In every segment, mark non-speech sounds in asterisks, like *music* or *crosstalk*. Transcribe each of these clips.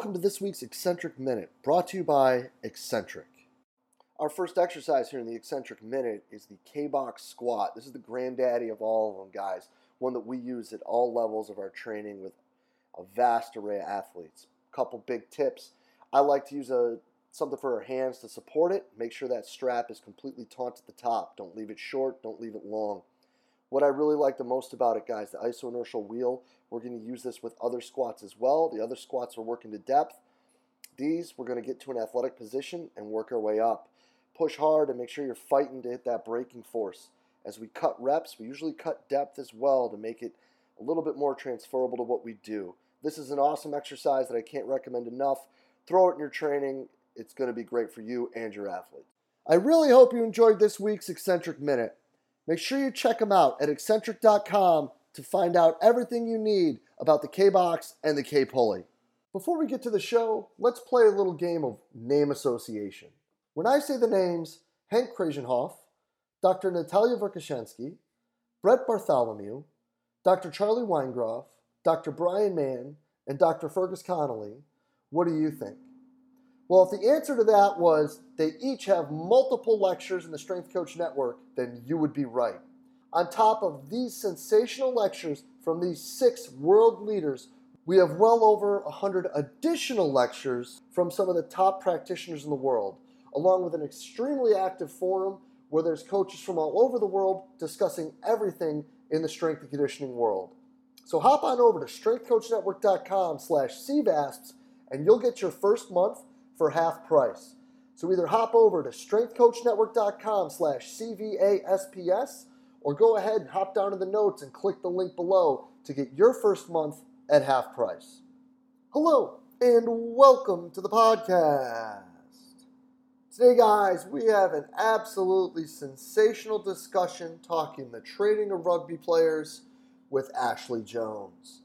Welcome to this week's Exxentric Minute, brought to you by Exxentric. Our first exercise here in the Exxentric Minute is the K box squat. This is the granddaddy of all of them, guys. One that we use at all levels of our training with a vast array of athletes. A Couple big tips. I like to use a something for our hands to support it. Make sure that strap is completely taut at the top. Don't leave it short, don't leave it long. What I really like the most about it, guys, the isoinertial wheel, we're going to use this with other squats as well. The other squats are working to depth. These, we're going to get to an athletic position and work our way up. Push hard and make sure you're fighting to hit that breaking force. As we cut reps, we usually cut depth as well to make it a little bit more transferable to what we do. This is an awesome exercise that I can't recommend enough. Throw it in your training. It's going to be great for you and your athlete. I really hope you enjoyed this week's Exxentric Minute. Make sure you check them out at exxentric.com to find out everything you need about the K box and the K pulley. Before we get to the show, let's play a little game of name association. When I say the names Hank Krasenhoff, Dr. Natalia Verkhoshansky, Brett Bartholomew, Dr. Charlie Weingroff, Dr. Brian Mann, and Dr. Fergus Connolly, what do you think? Well, if the answer to that was they each have multiple lectures in the Strength Coach Network, then you would be right. On top of these sensational lectures from these six world leaders, we have well over 100 additional lectures from some of the top practitioners in the world, along with an extremely active forum where there's coaches from all over the world discussing everything in the strength and conditioning world. So hop on over to strengthcoachnetwork.com slash CVASPs and you'll get your first month for half price. So either hop over to strengthcoachnetwork.com slash CVASPS or go ahead and hop down to the notes and click the link below to get your first month at half price. Hello and welcome to the podcast. Today, guys, we have an absolutely sensational discussion talking the training of rugby players with Ashley Jones.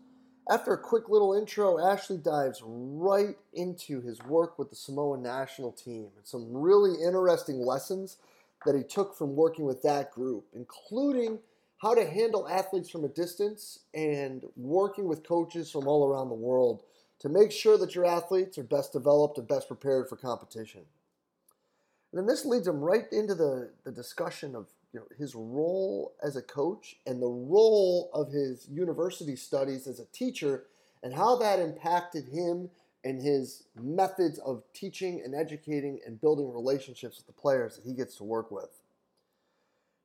After a quick little intro, Ashley dives right into his work with the Samoan national team and some really interesting lessons that he took from working with that group, including how to handle athletes from a distance and working with coaches from all around the world to make sure that your athletes are best developed and best prepared for competition. And then this leads him right into the, the discussion of you know, his role as a coach and the role of his university studies as a teacher and how that impacted him and his methods of teaching and educating and building relationships with the players that he gets to work with.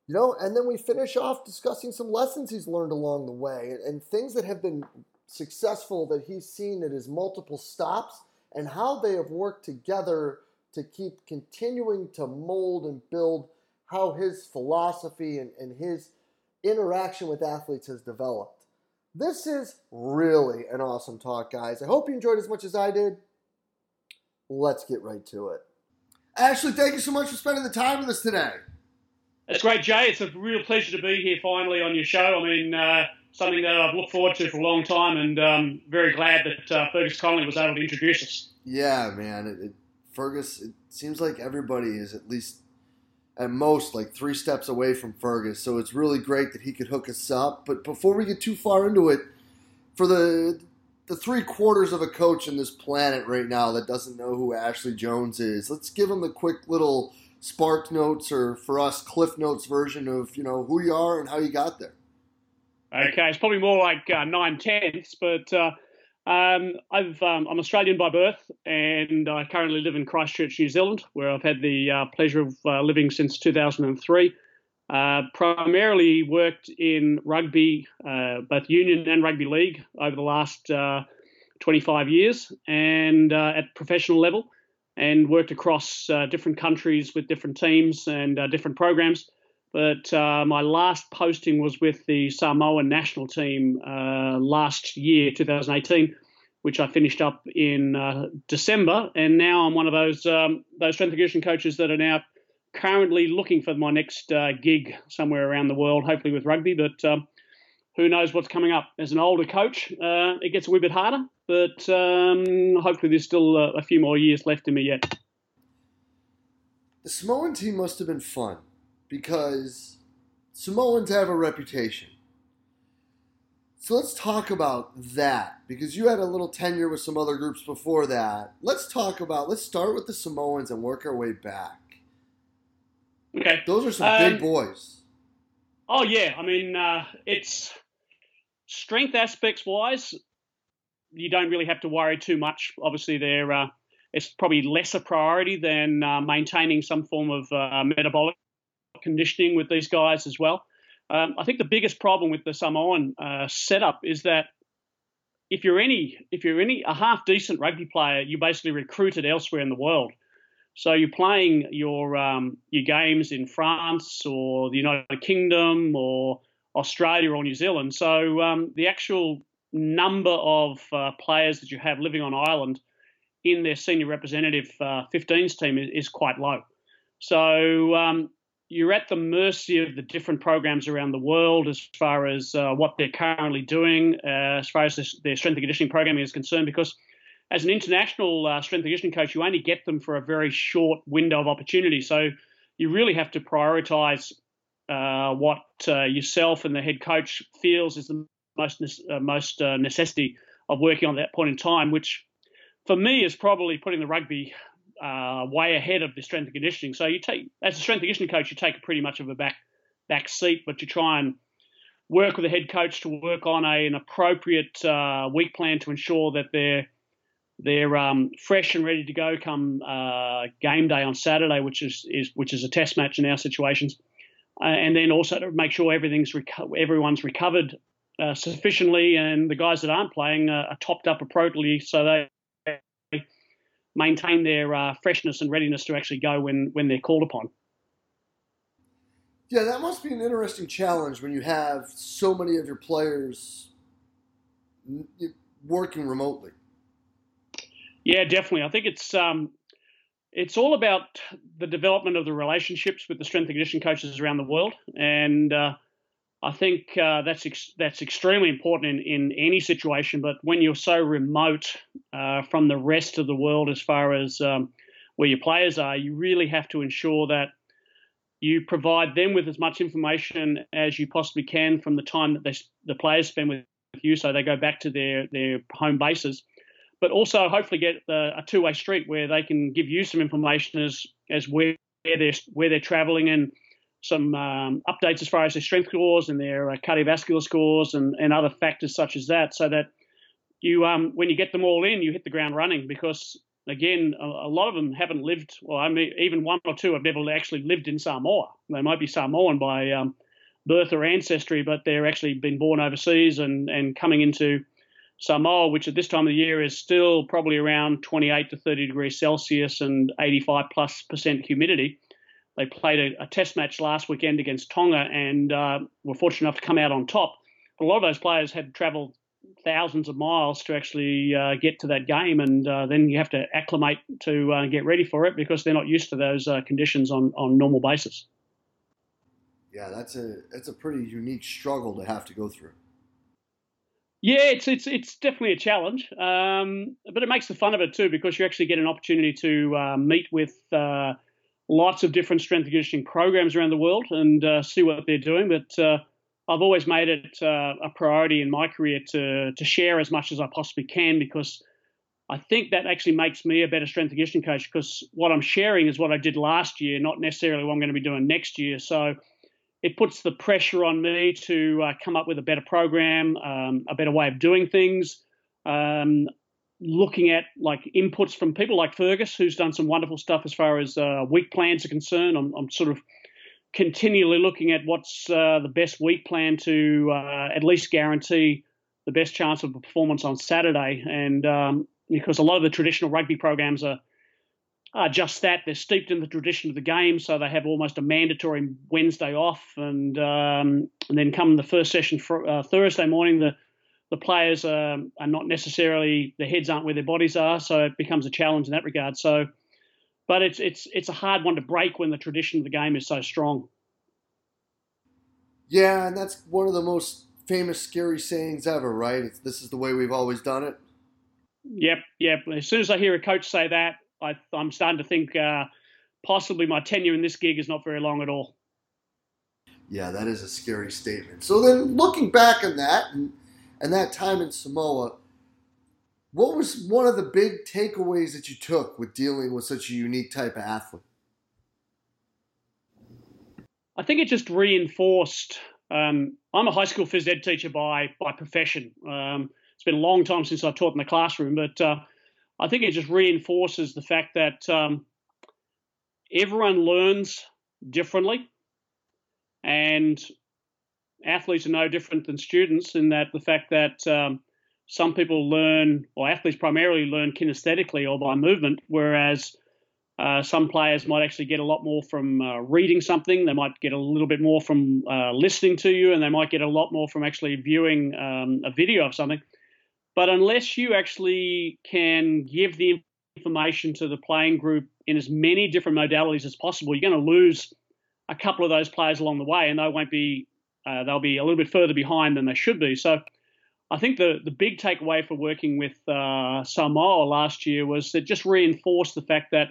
You know, and then we finish off discussing some lessons he's learned along the way and, and things that have been successful that he's seen at his multiple stops and how they have worked together to keep continuing to mold and build how his philosophy and, and his interaction with athletes has developed. This is really an awesome talk, guys. I hope you enjoyed as much as I did. Let's get right to it. Ashley, thank you so much for spending the time with us today. It's great, Jay. It's a real pleasure to be here finally on your show. I mean, uh, something that I've looked forward to for a long time, and um, very glad that uh, Fergus Connolly was able to introduce us. Yeah, man. It, it, Fergus, it seems like everybody is at least at most like three steps away from Fergus. So it's really great that he could hook us up. But before we get too far into it, for the the three quarters of a coach in this planet right now that doesn't know who Ashley Jones is, let's give him the quick little spark notes or for us cliff notes version of you know who you are and how you got there. Okay, it's probably more like uh, nine tenths, but uh, um, i am um, Australian by birth, and I currently live in Christchurch, New Zealand, where I've had the uh, pleasure of uh, living since 2003. Uh, primarily worked in rugby, uh, both union and rugby league, over the last uh, 25 years, and uh, at professional level, and worked across different countries with different teams and different programs. But my last posting was with the Samoan national team last year, 2018 which I finished up in uh, December, and now I'm one of those um, those strength and conditioning coaches that are now currently looking for my next uh, gig somewhere around the world, hopefully with rugby. But um, who knows what's coming up? As an older coach, uh, it gets a wee bit harder, but um, hopefully there's still a, a few more years left in me yet. The Samoan team must have been fun because Samoans have a reputation So let's talk about that because you had a little tenure with some other groups before that. Let's talk about, let's start with the Samoans and work our way back. Okay. Those are some um, big boys. Oh, yeah. I mean, uh, it's strength aspects wise, you don't really have to worry too much. Obviously, they're, uh, it's probably less a priority than uh, maintaining some form of uh, metabolic conditioning with these guys as well. Um, I think the biggest problem with the Samoan uh, setup is that if you're any if you're any a half decent rugby player, you're basically recruited elsewhere in the world. So you're playing your um, your games in France or the United Kingdom or Australia or New Zealand. So um, the actual number of uh, players that you have living on island in their senior representative uh, 15s team is, is, quite low. So um, you're at the mercy of the different programs around the world as far as uh, what they're currently doing, uh, as far as their strength and conditioning programming is concerned, because as an international uh, strength and conditioning coach, you only get them for a very short window of opportunity. So you really have to prioritize uh, what uh, yourself and the head coach feels is the most uh, most necessity of working on that point in time, which for me is probably putting the rugby uh, way ahead of the strength and conditioning. So you take, as a strength and conditioning coach, you take pretty much of a back back seat, but you try and work with the head coach to work on a, an appropriate uh, week plan to ensure that they're they're um, fresh and ready to go come uh, game day on Saturday, which is, is which is a test match in our situations, uh, and then also to make sure everything's reco- everyone's recovered uh, sufficiently, and the guys that aren't playing are topped up appropriately, so they maintain their uh, freshness and readiness to actually go when when they're called upon. Yeah, that must be an interesting challenge when you have so many of your players working remotely. Yeah, definitely. I think it's um, it's all about the development of the relationships with the strength and conditioning coaches around the world, and uh, I think uh, that's ex- that's extremely important in, in any situation. But when you're so remote uh, from the rest of the world, as far as um, where your players are, you really have to ensure that you provide them with as much information as you possibly can from the time that they, the players spend with you, so they go back to their their home bases. But also, hopefully, get a, a two way street where they can give you some information as as where they're where they're traveling and some um, updates as far as their strength scores and their uh, cardiovascular scores and, and other factors such as that, so that you um, when you get them all in, you hit the ground running. Because again, a, a, lot of them haven't lived. Well, I mean, even one or two have never actually lived in Samoa. They might be Samoan by um, birth or ancestry, but they're actually been born overseas and and coming into Samoa, which at this time of the year is still probably around 28 to 30 degrees Celsius and 85 plus percent humidity they played a, a, test match last weekend against Tonga and uh, were fortunate enough to come out on top. But a lot of those players had to travel thousands of miles to actually uh, get to that game, and uh, then you have to acclimate to uh, get ready for it because they're not used to those uh, conditions on on normal basis. Yeah, that's a that's a pretty unique struggle to have to go through. Yeah, it's it's it's definitely a challenge, um, but it makes the fun of it too because you actually get an opportunity to uh, meet with lots of different strength and conditioning programs around the world and uh, see what they're doing. But uh, I've always made it uh, a priority in my career to to share as much as I possibly can because I think that actually makes me a better strength and conditioning coach because what I'm sharing is what I did last year, not necessarily what I'm going to be doing next year. So it puts the pressure on me to uh, come up with a better program, um, a better way of doing things. Um, looking at like inputs from people like Fergus, who's done some wonderful stuff as far as uh, week plans are concerned. I'm, I'm, sort of continually looking at what's uh, the best week plan to uh, at least guarantee the best chance of a performance on Saturday. And um, because a lot of the traditional rugby programs are, are just that, they're steeped in the tradition of the game, so they have almost a mandatory Wednesday off, and um, and then come the first session for, uh, Thursday morning, the the players are, are not necessarily the heads aren't where their bodies are, so it becomes a challenge in that regard. So, but it's it's it's a hard one to break when the tradition of the game is so strong. Yeah, and that's one of the most famous scary sayings ever, right? It's, this is the way we've always done it. Yep, yep. As soon as I hear a coach say that, I, am starting to think uh, possibly my tenure in this gig is not very long at all. Yeah, that is a scary statement. So then, looking back on that, and and that time in Samoa, what was one of the big takeaways that you took with dealing with such a unique type of athlete? I think it just reinforced. Um, I'm a high school phys ed teacher by by profession. Um, it's been a long time since I've taught in the classroom, but uh, I think it just reinforces the fact that um, everyone learns differently, and athletes are no different than students in that the fact that um, some people learn, or athletes primarily learn kinesthetically or by movement, whereas uh, some players might actually get a lot more from uh, reading something. They might get a little bit more from uh, listening to you, and they might get a lot more from actually viewing um, a video of something. But unless you actually can give the information to the playing group in as many different modalities as possible, you're going to lose a couple of those players along the way, and they won't be uh, they'll be a little bit further behind than they should be. So I think the, the big takeaway for working with uh, Samoa last year was it just reinforced the fact that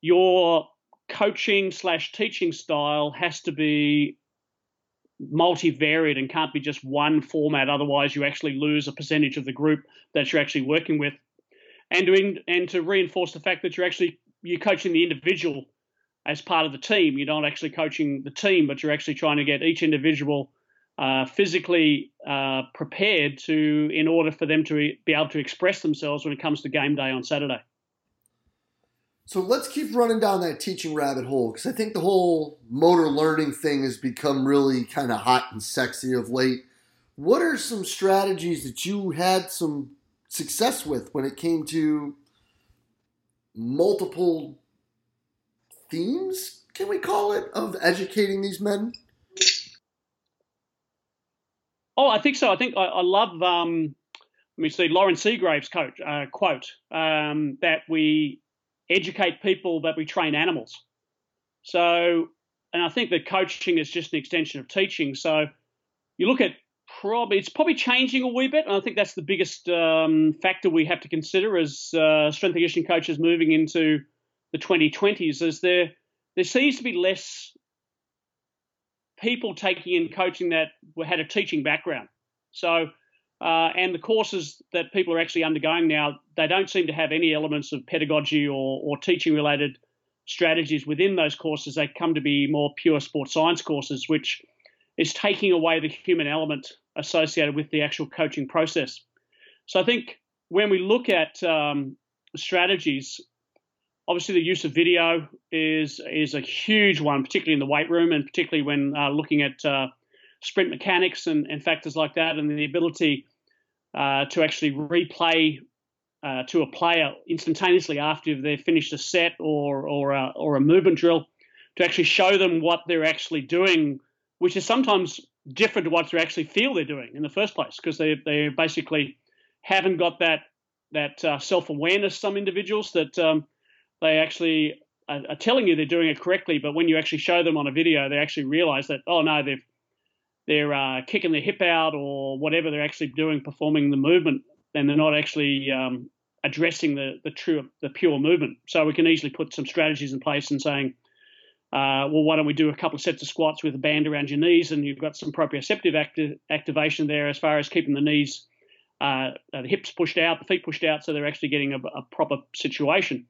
your coaching slash teaching style has to be multivariate and can't be just one format. Otherwise, you actually lose a percentage of the group that you're actually working with. And to, and to reinforce the fact that you're actually you're coaching the individual as part of the team. You're not actually coaching the team, but you're actually trying to get each individual uh, physically uh, prepared to in order for them to be able to express themselves when it comes to game day on Saturday. So let's keep running down that teaching rabbit hole because I think the whole motor learning thing has become really kind of hot and sexy of late. What are some strategies that you had some success with when it came to multiple themes, can we call it, of educating these men? Oh, I think so. I think I, I love. Um, let me see, Loren Seagrave's coach, uh, quote um, that we educate people, that we train animals. So, and I think that coaching is just an extension of teaching. So, you look at probably it's probably changing a wee bit, and I think that's the biggest um, factor we have to consider as uh, strength and conditioning coaches moving into the 2020s. Is there there seems to be less people taking in coaching that had a teaching background. So, uh, and the courses that people are actually undergoing now, they don't seem to have any elements of pedagogy or, or teaching related strategies within those courses. They come to be more pure sports science courses, which is taking away the human element associated with the actual coaching process. So I think when we look at um, strategies, obviously the use of video is is a huge one, particularly in the weight room, and particularly when uh, looking at uh, sprint mechanics and, and, factors like that, and the ability uh, to actually replay uh, to a player instantaneously after they've finished a set or or a, or a movement drill, to actually show them what they're actually doing, which is sometimes different to what they actually feel they're doing in the first place, because they they basically haven't got that that uh, self awareness. Some individuals that um, they actually are, are, telling you they're doing it correctly, but when you actually show them on a video, they actually realize that oh no, they've they're uh, kicking their hip out or whatever they're actually doing, performing the movement, and they're not actually um, addressing the the true the pure movement. So we can easily put some strategies in place and saying. Uh, well, why don't we do a couple of sets of squats with a band around your knees, and you've got some proprioceptive acti- activation there as far as keeping the knees, uh, the hips pushed out, the feet pushed out, so they're actually getting a, a proper situation.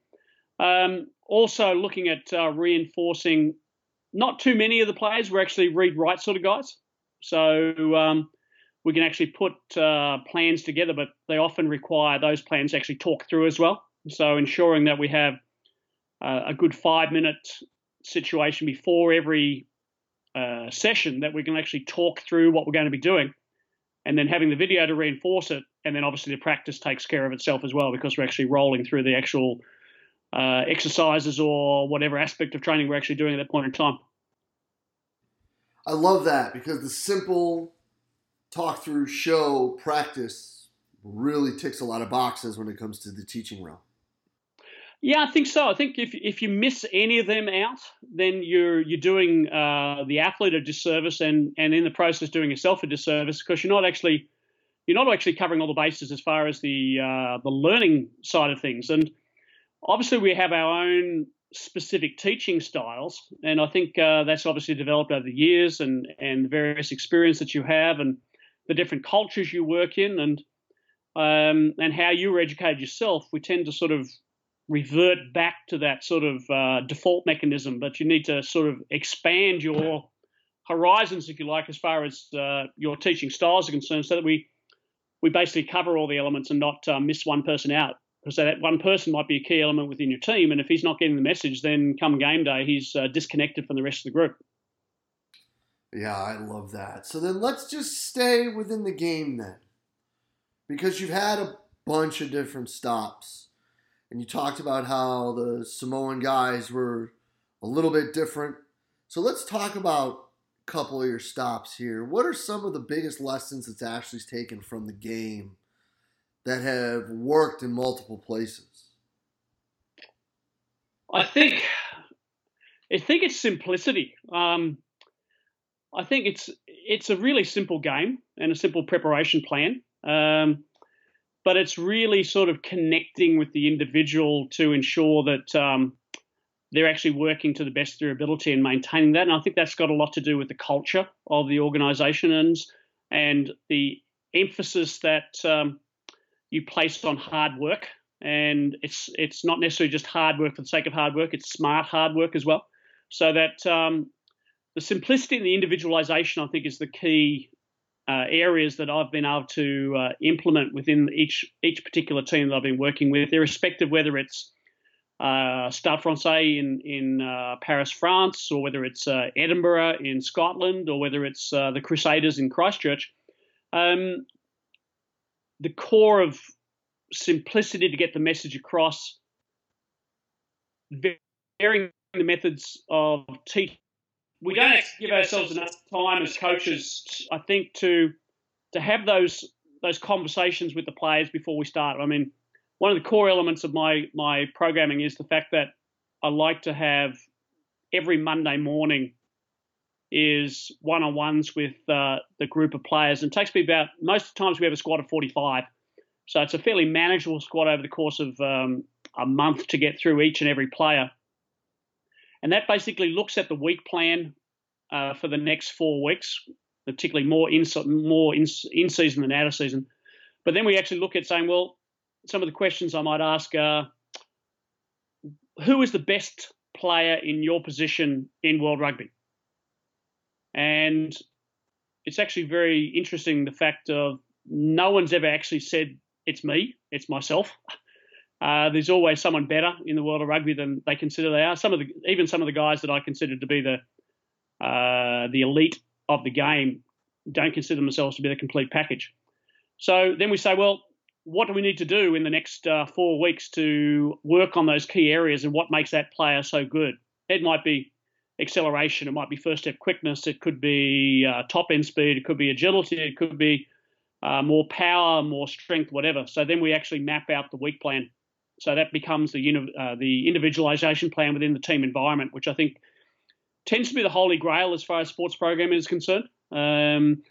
Um, also, looking at uh, reinforcing, not too many of the players were actually read write sort of guys. So um, we can actually put uh, plans together, but they often require those plans to actually talk through as well. So ensuring that we have uh, a good five minute situation before every uh, session that we can actually talk through what we're going to be doing and then having the video to reinforce it. And then obviously the practice takes care of itself as well because we're actually rolling through the actual uh, exercises or whatever aspect of training we're actually doing at that point in time. I love that because the simple talk through show practice really ticks a lot of boxes when it comes to the teaching realm. Yeah, I think so. I think if if you miss any of them out, then you're you're doing uh, the athlete a disservice, and and in the process doing yourself a disservice because you're not actually you're not actually covering all the bases as far as the uh, the learning side of things. And Obviously, we have our own specific teaching styles, and I think uh, that's obviously developed over the years and and various experience that you have, and the different cultures you work in and um, and how you were educated yourself, we tend to sort of revert back to that sort of uh, default mechanism. But you need to sort of expand your horizons, if you like, as far as uh, your teaching styles are concerned, so that we we basically cover all the elements and not uh, miss one person out. Because that one person might be a key element within your team, and if he's not getting the message, then come game day, he's uh, disconnected from the rest of the group. Yeah, I love that. So then let's just stay within the game then. Because you've had a bunch of different stops. And you talked about how the Samoan guys were a little bit different. So let's talk about a couple of your stops here. What are some of the biggest lessons that Ashley's taken from the game that have worked in multiple places? I think I think it's simplicity. Um, I think it's it's a really simple game and a simple preparation plan. Um, but it's really sort of connecting with the individual to ensure that um, they're actually working to the best of their ability and maintaining that. And I think that's got a lot to do with the culture of the organisation and and the emphasis that um, you place on hard work. And it's it's not necessarily just hard work for the sake of hard work; it's smart hard work as well. So that um, the simplicity and the individualization, I think, is the key uh, areas that I've been able to uh, implement within each each particular team that I've been working with, irrespective whether it's uh, Stade Francais in in uh, Paris, France, or whether it's uh, Edinburgh in Scotland, or whether it's uh, the Crusaders in Christchurch. Um, the core of simplicity to get the message across, varying the methods of teaching we don't give ourselves enough time as coaches, I think, to to have those those conversations with the players before we start. I mean, one of the core elements of my my programming is the fact that I like to have every Monday morning is one on ones with uh, the group of players, and takes me about most of the times we have a squad of 45, so it's a fairly manageable squad over the course of um, a month to get through each and every player. And that basically looks at the week plan uh, for the next four weeks, particularly more in more in, in season than out of season. But then we actually look at saying, well, some of the questions I might ask are, who is the best player in your position in World Rugby? And it's actually very interesting the fact of no one's ever actually said it's me, it's myself. *laughs* Uh, there's always someone better in the world of rugby than they consider they are. Some of the even some of the guys that I consider to be the uh, the elite of the game don't consider themselves to be the complete package. So then we say, well, what do we need to do in the next uh, four weeks to work on those key areas and what makes that player so good? It might be acceleration, it might be first step quickness, it could be uh, top end speed, it could be agility, it could be uh, more power, more strength, whatever. So then we actually map out the week plan. So that becomes the uh, the individualization plan within the team environment, which I think tends to be the holy grail as far as sports programming is concerned. Um,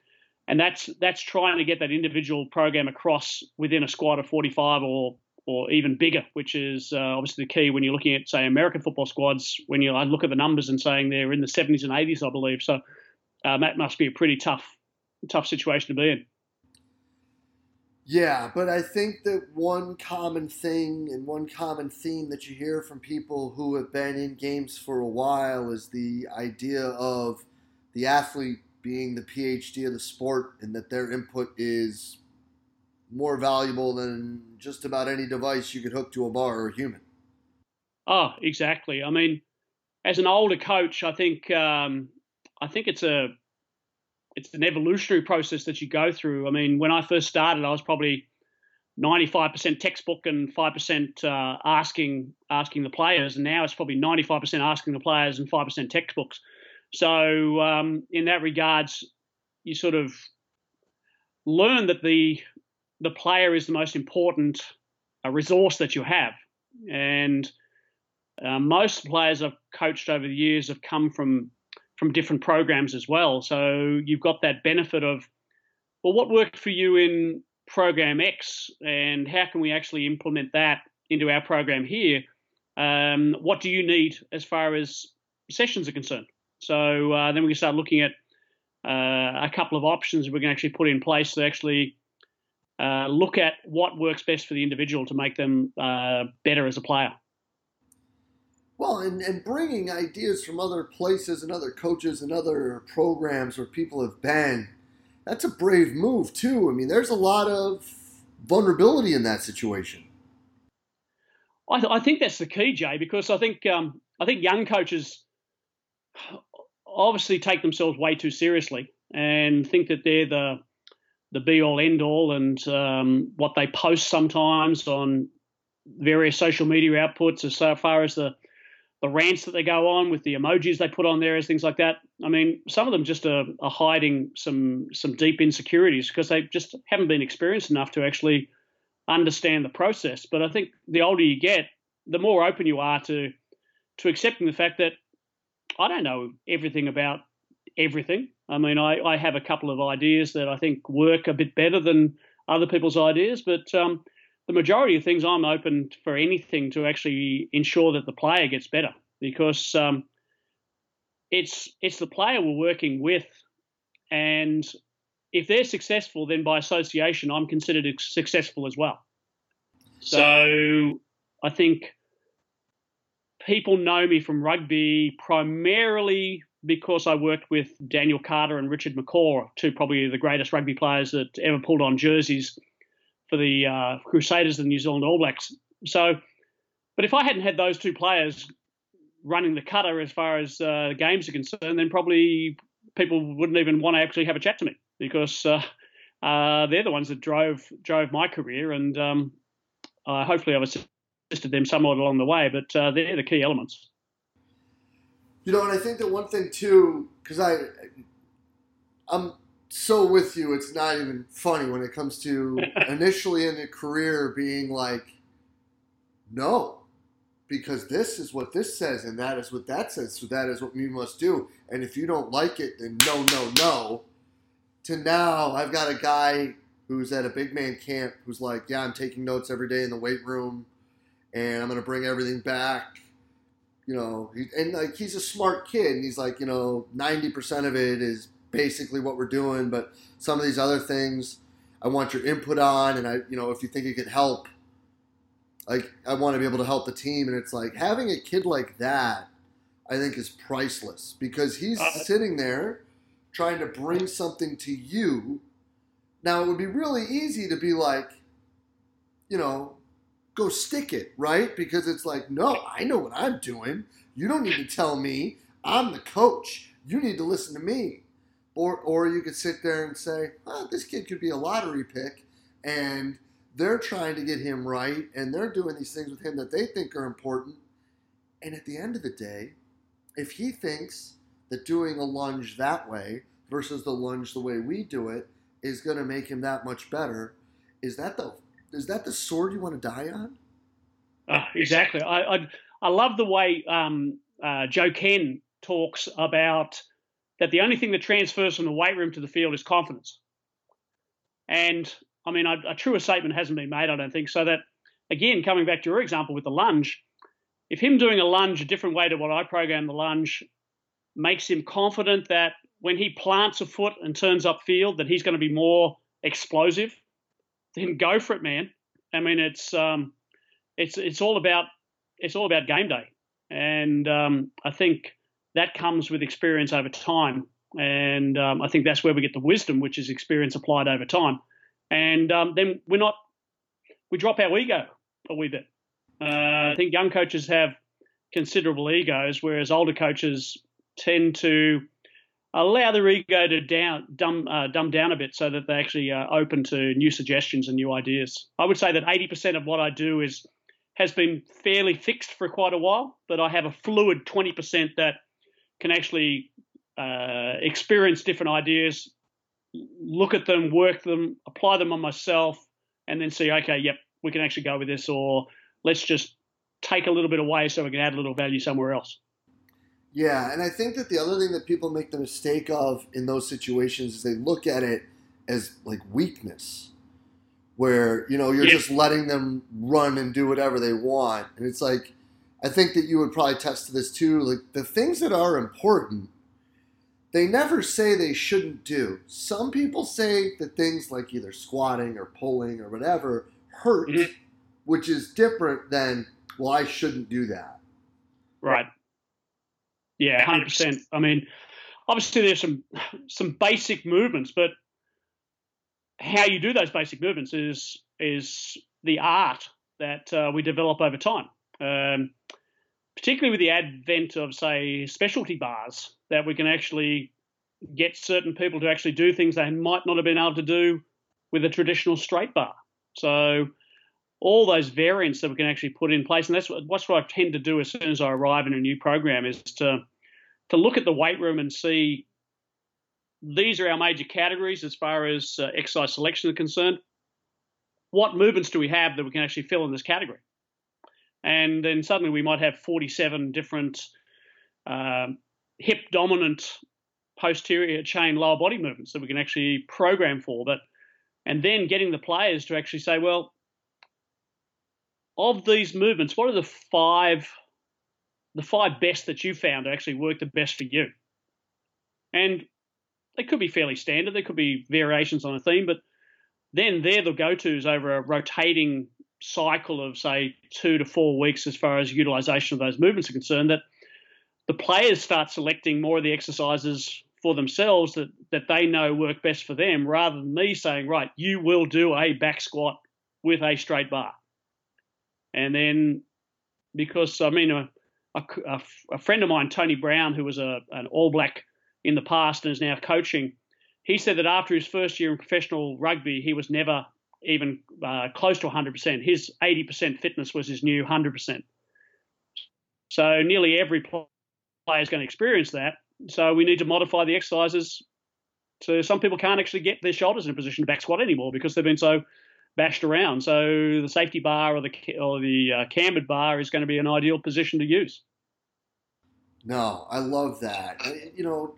and that's that's trying to get that individual program across within a squad of 45 or or even bigger, which is uh, obviously the key when you're looking at say American football squads. When you look at the numbers and saying they're in the 70s and 80s, I believe. So um, that must be a pretty tough tough situation to be in. Yeah, but I think that one common thing and one common theme that you hear from people who have been in games for a while is the idea of the athlete being the PhD of the sport and that their input is more valuable than just about any device you could hook to a bar or a human. Oh, exactly. I mean, as an older coach, I think um, I think it's a it's an evolutionary process that you go through. I mean, when I first started, I was probably 95% textbook and 5% uh, asking asking the players, and now it's probably 95% asking the players and 5% textbooks. So um, in that regards, you sort of learn that the the player is the most important uh, resource that you have, and uh, most players I've coached over the years have come from from different programs as well. So you've got that benefit of, well, what worked for you in program X, and how can we actually implement that into our program here? Um, what do you need as far as sessions are concerned? So uh, then we can start looking at uh, a couple of options we can actually put in place to actually uh, look at what works best for the individual to make them uh, better as a player. Well, and, and bringing ideas from other places and other coaches and other programs where people have been, that's a brave move, too. I mean, there's a lot of vulnerability in that situation. I, th- I think that's the key, Jay, because I think um, I think young coaches obviously take themselves way too seriously and think that they're the the be all end all and um, what they post sometimes on various social media outputs as far as the the rants that they go on with the emojis they put on there as things like that. I mean, some of them just are, are hiding some some deep insecurities because they just haven't been experienced enough to actually understand the process. But I think the older you get, the more open you are to to accepting the fact that I don't know everything about everything. I mean, I, I have a couple of ideas that I think work a bit better than other people's ideas, but um, the majority of things I'm open for anything to actually ensure that the player gets better because um, it's it's the player we're working with, and if they're successful, then by association, I'm considered successful as well. So I think people know me from rugby primarily because I worked with Daniel Carter and Richard McCaw, two probably the greatest rugby players that ever pulled on jerseys for the uh, Crusaders and New Zealand All Blacks. So, but if I hadn't had those two players running the cutter as far as uh, games are concerned, then probably people wouldn't even want to actually have a chat to me because uh, uh they're the ones that drove drove my career, and um, hopefully I've assisted them somewhat along the way. But uh, they're the key elements. You know, and I think that one thing too, because I, I'm so with you. It's not even funny when it comes to *laughs* initially in a career being like, no, because this is what this says and that is what that says. So that is what we must do. And if you don't like it, then no, no, no. To now, I've got a guy who's at a big man camp who's like, yeah, I'm taking notes every day in the weight room, and I'm gonna bring everything back you know, and like he's a smart kid, and he's like, you know, ninety percent of it is basically what we're doing, but some of these other things I want your input on, and I, you know, if you think it could help, like I want to be able to help the team, and it's like having a kid like that, I think is priceless because he's uh, sitting there trying to bring something to you. Now it would be really easy to be like, you know, go stick it, right? Because it's like, no, I know what I'm doing. You don't need to tell me. I'm the coach. You need to listen to me. Or, or you could sit there and say, oh, this kid could be a lottery pick, and they're trying to get him right, and they're doing these things with him that they think are important. And at the end of the day, if he thinks that doing a lunge that way versus the lunge the way we do it is going to make him that much better, is that the is that the sword you want to die on? Uh, exactly. I, I, I love the way um, uh, Joe Kenn talks about that the only thing that transfers from the weight room to the field is confidence. And I mean, a, a truer statement hasn't been made, I don't think. So that again, coming back to your example with the lunge, if him doing a lunge a different way to what I program the lunge makes him confident that when he plants a foot and turns up field, that he's going to be more explosive then go for it, man. I mean, it's um, it's it's all about it's all about game day, and um, I think that comes with experience over time, and um, I think that's where we get the wisdom, which is experience applied over time, and um, then we're not we drop our ego a wee bit. Uh, I think young coaches have considerable egos, whereas older coaches tend to allow their ego to down, dumb, uh, dumb down a bit so that they actually are open to new suggestions and new ideas. I would say that 80% of what I do is has been fairly fixed for quite a while, but I have a fluid 20% that can actually uh, experience different ideas, look at them, work them, apply them on myself, and then see, okay, yep, we can actually go with this, or let's just take a little bit away so we can add a little value somewhere else. Yeah, and I think that the other thing that people make the mistake of in those situations is they look at it as like weakness, where you know you're yeah. just letting them run and do whatever they want, and it's like I think that you would probably test to this too. Like the things that are important, they never say they shouldn't do. Some people say that things like either squatting or pulling or whatever hurt, mm-hmm. which is different than, well, I shouldn't do that. Right. Yeah, hundred percent. I mean, obviously there's some some basic movements, but how you do those basic movements is is the art that uh, we develop over time. Um, particularly with the advent of, say, specialty bars, that we can actually get certain people to actually do things they might not have been able to do with a traditional straight bar. So all those variants that we can actually put in place, and that's what, what I tend to do as soon as I arrive in a new program, is to to look at the weight room and see these are our major categories as far as uh, exercise selection is concerned. What movements do we have that we can actually fill in this category? and then suddenly we might have 47 different um, hip dominant posterior chain lower body movements that we can actually program for. But and then getting the players to actually say, well, of these movements, what are the five the five best that you found actually work the best for you? And they could be fairly standard. There could be variations on a theme, but then they're the go-tos over a rotating cycle of say two to four weeks as far as utilization of those movements are concerned that the players start selecting more of the exercises for themselves that, that they know work best for them rather than me saying right you will do a back squat with a straight bar and then because i mean a, a, a friend of mine tony brown who was a, an all black in the past and is now coaching he said that after his first year in professional rugby he was never even uh, close to 100%. His 80% fitness was his new 100%. So nearly every player is going to experience that. So we need to modify the exercises. So some people can't actually get their shoulders in a position to back squat anymore because they've been so bashed around. So the safety bar or the or the uh, cambered bar is going to be an ideal position to use. No, I love that. You know,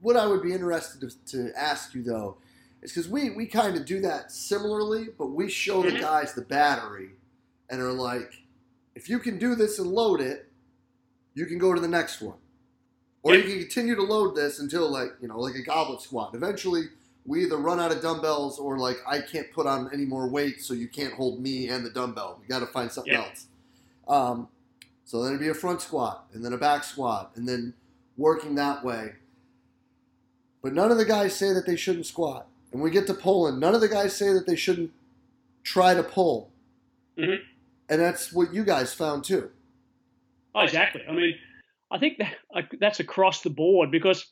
what I would be interested to, to ask you though it's because we, we kind of do that similarly, but we show the mm-hmm. guys the battery and are like, if you can do this and load it, you can go to the next one. Or you can continue to load this until like, you know, like a goblet squat. Eventually we either run out of dumbbells or like I can't put on any more weight, so you can't hold me and the dumbbell. We got to find something else. Um, so then it'd be a front squat and then a back squat and then working that way. But none of the guys say that they shouldn't squat and we get to pulling, none of the guys say that they shouldn't try to pull. Mm-hmm. And that's what you guys found too. Oh, exactly. I mean, I think that, that's across the board because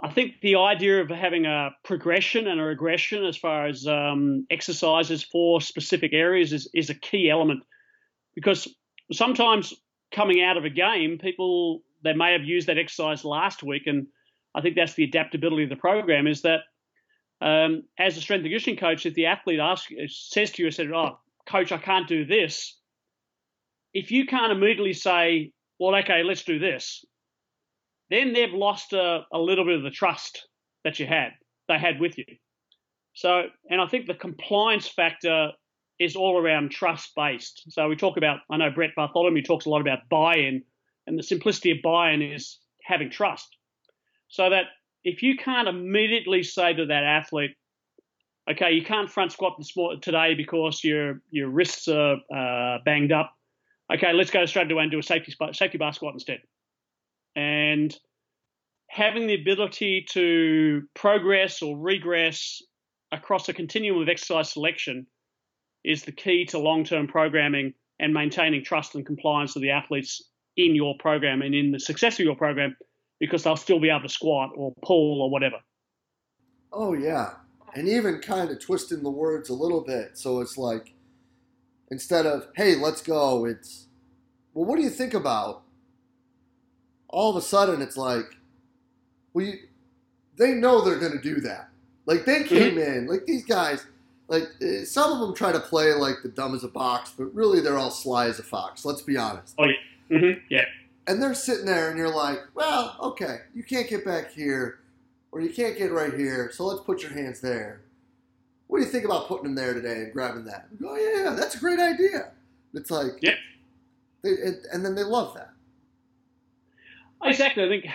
I think the idea of having a progression and a regression as far as um, exercises for specific areas is, is a key element. Because sometimes coming out of a game, people they may have used that exercise last week, and I think that's the adaptability of the program is that um, as a strength and conditioning coach, if the athlete asks, says to you, said, "Oh, coach, I can't do this," if you can't immediately say, "Well, okay, let's do this," then they've lost a, a little bit of the trust that you had they had with you. So, and I think the compliance factor is all around trust based. So we talk about, I know Brett Bartholomew talks a lot about buy-in, and the simplicity of buy-in is having trust. So that if you can't immediately say to that athlete, okay, you can't front squat this today because your your wrists are uh, banged up. Okay, let's go straight away and do a safety safety bar squat instead. And having the ability to progress or regress across a continuum of exercise selection is the key to long-term programming and maintaining trust and compliance of the athletes in your program and in the success of your program because they'll still be able to squat or pull or whatever. Oh yeah, and even kind of twisting the words a little bit, so it's like instead of "Hey, let's go," it's "Well, what do you think about?" All of a sudden, it's like, "Well, you, they know they're going to do that. Like they mm-hmm. came mm-hmm. in, like these guys." Like eh, some of them try to play like the dumb as a box, but really they're all sly as a fox. Let's be honest. Oh yeah, mm-hmm. yeah and they're sitting there, and you're like, well, okay, you can't get back here, or you can't get right here, so let's put your hands there. What do you think about putting them there today and grabbing that? Go, oh yeah, that's a great idea. It's like, yeah, they, it, and then they love that. Exactly. I think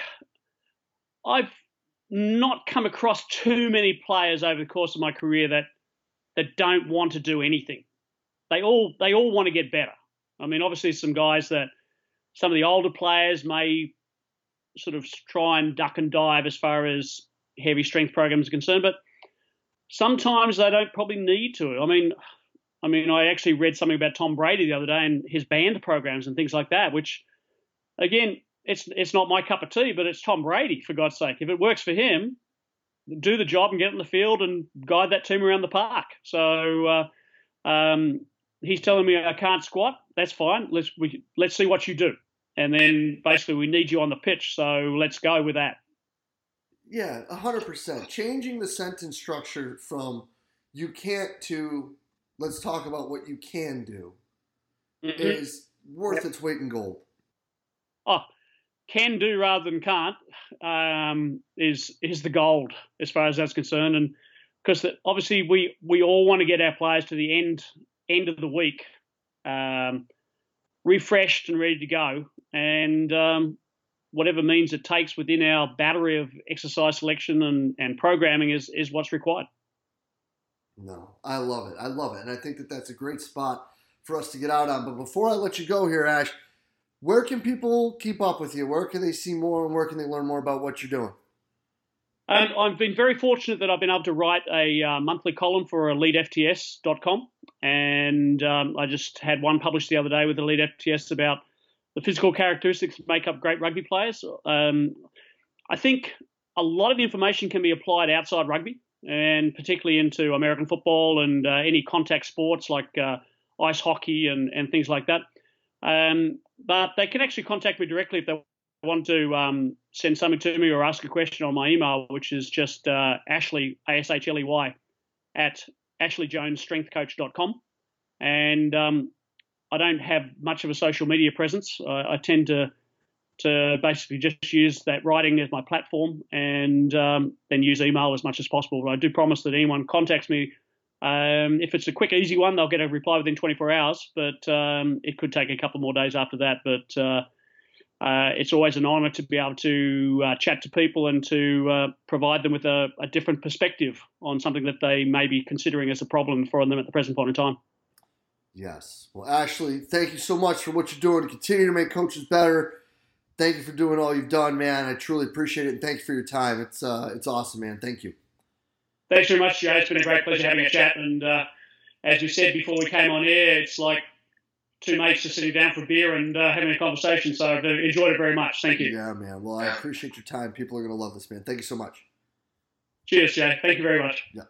I've not come across too many players over the course of my career that that don't want to do anything. They all they all want to get better. I mean, obviously, some guys that some of the older players may sort of try and duck and dive as far as heavy strength programs are concerned, but sometimes they don't probably need to. I mean, I mean, I actually read something about Tom Brady the other day and his band programs and things like that, which, again, it's it's not my cup of tea, but it's Tom Brady for God's sake. If it works for him, do the job and get in the field and guide that team around the park. So uh, um, he's telling me I can't squat. That's fine. Let's we let's see what you do, and then basically we need you on the pitch. So let's go with that. Yeah, hundred percent. Changing the sentence structure from "you can't" to "let's talk about what you can do" mm-hmm. is worth yep. its weight in gold. Oh, can do rather than can't um, is is the gold as far as that's concerned, and because obviously we we all want to get our players to the end end of the week um, refreshed and ready to go, and um, whatever means it takes within our battery of exercise selection and, and programming is is what's required. No, I love it. I love it, and I think that that's a great spot for us to get out on. But before I let you go here, Ash where can people keep up with you? Where can they see more and where can they learn more about what you're doing? Um, I've been very fortunate that I've been able to write a uh, monthly column for EliteFTS.com, and um, I just had one published the other day with Elite FTS about the physical characteristics that make up great rugby players. Um, I think a lot of information can be applied outside rugby, and particularly into American football and uh, any contact sports like uh, ice hockey and, and things like that. Um, but they can actually contact me directly if they want to um, send something to me or ask a question on my email, which is just uh, Ashley, A S H L E Y, at ashleyjonesstrengthcoach.com. And um, I don't have much of a social media presence. I, I, tend to to basically just use that writing as my platform and um, then use email as much as possible. But I do promise that anyone contacts me um, if it's a quick, easy one, they'll get a reply within 24 hours, but um, it could take a couple more days after that. But uh, uh, it's always an honour to be able to uh, chat to people and to uh, provide them with a, a, different perspective on something that they may be considering as a problem for them at the present point in time. Yes. Well, Ashley, thank you so much for what you're doing to continue to make coaches better. Thank you for doing all you've done, man. I truly appreciate it, and thank you for your time. It's uh, it's awesome, man. Thank you. Thanks very much, Joe. It's been a great pleasure having a chat. And uh, as we said before we came on air, it's like two mates just sitting down for a beer and uh, having a conversation. So I've enjoyed it very much. Thank you. Yeah, man. Well, I appreciate your time. People are going to love this, man. Thank you so much. Cheers, Jay. Thank you very much. Yeah.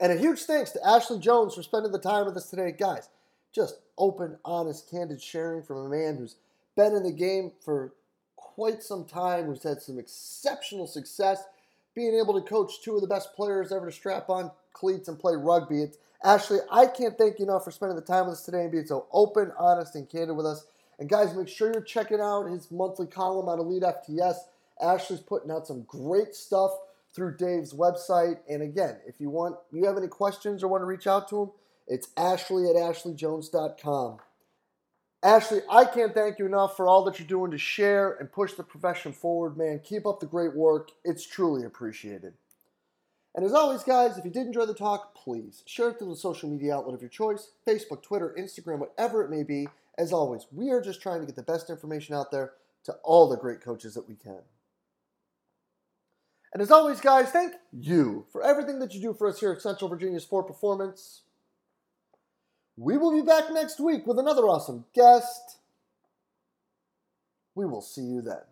And a huge thanks to Ashley Jones for spending the time with us today. Guys, just open, honest, candid sharing from a man who's been in the game for quite some time, who's had some exceptional success being able to coach two of the best players ever to strap on cleats and play rugby. It's Ashley, I can't thank you enough for spending the time with us today and being so open, honest, and candid with us. And guys, make sure you're checking out his monthly column on Elite FTS. Ashley's putting out some great stuff through Dave's website. And again, if you want, you have any questions or want to reach out to him, it's Ashley at ashleyjones.com. Ashley, I can't thank you enough for all that you're doing to share and push the profession forward, man. Keep up the great work. It's truly appreciated. And as always, guys, if you did enjoy the talk, please share it through the social media outlet of your choice Facebook, Twitter, Instagram, whatever it may be. As always, we are just trying to get the best information out there to all the great coaches that we can. And as always, guys, thank you for everything that you do for us here at Central Virginia Sport Performance. We will be back next week with another awesome guest. We will see you then.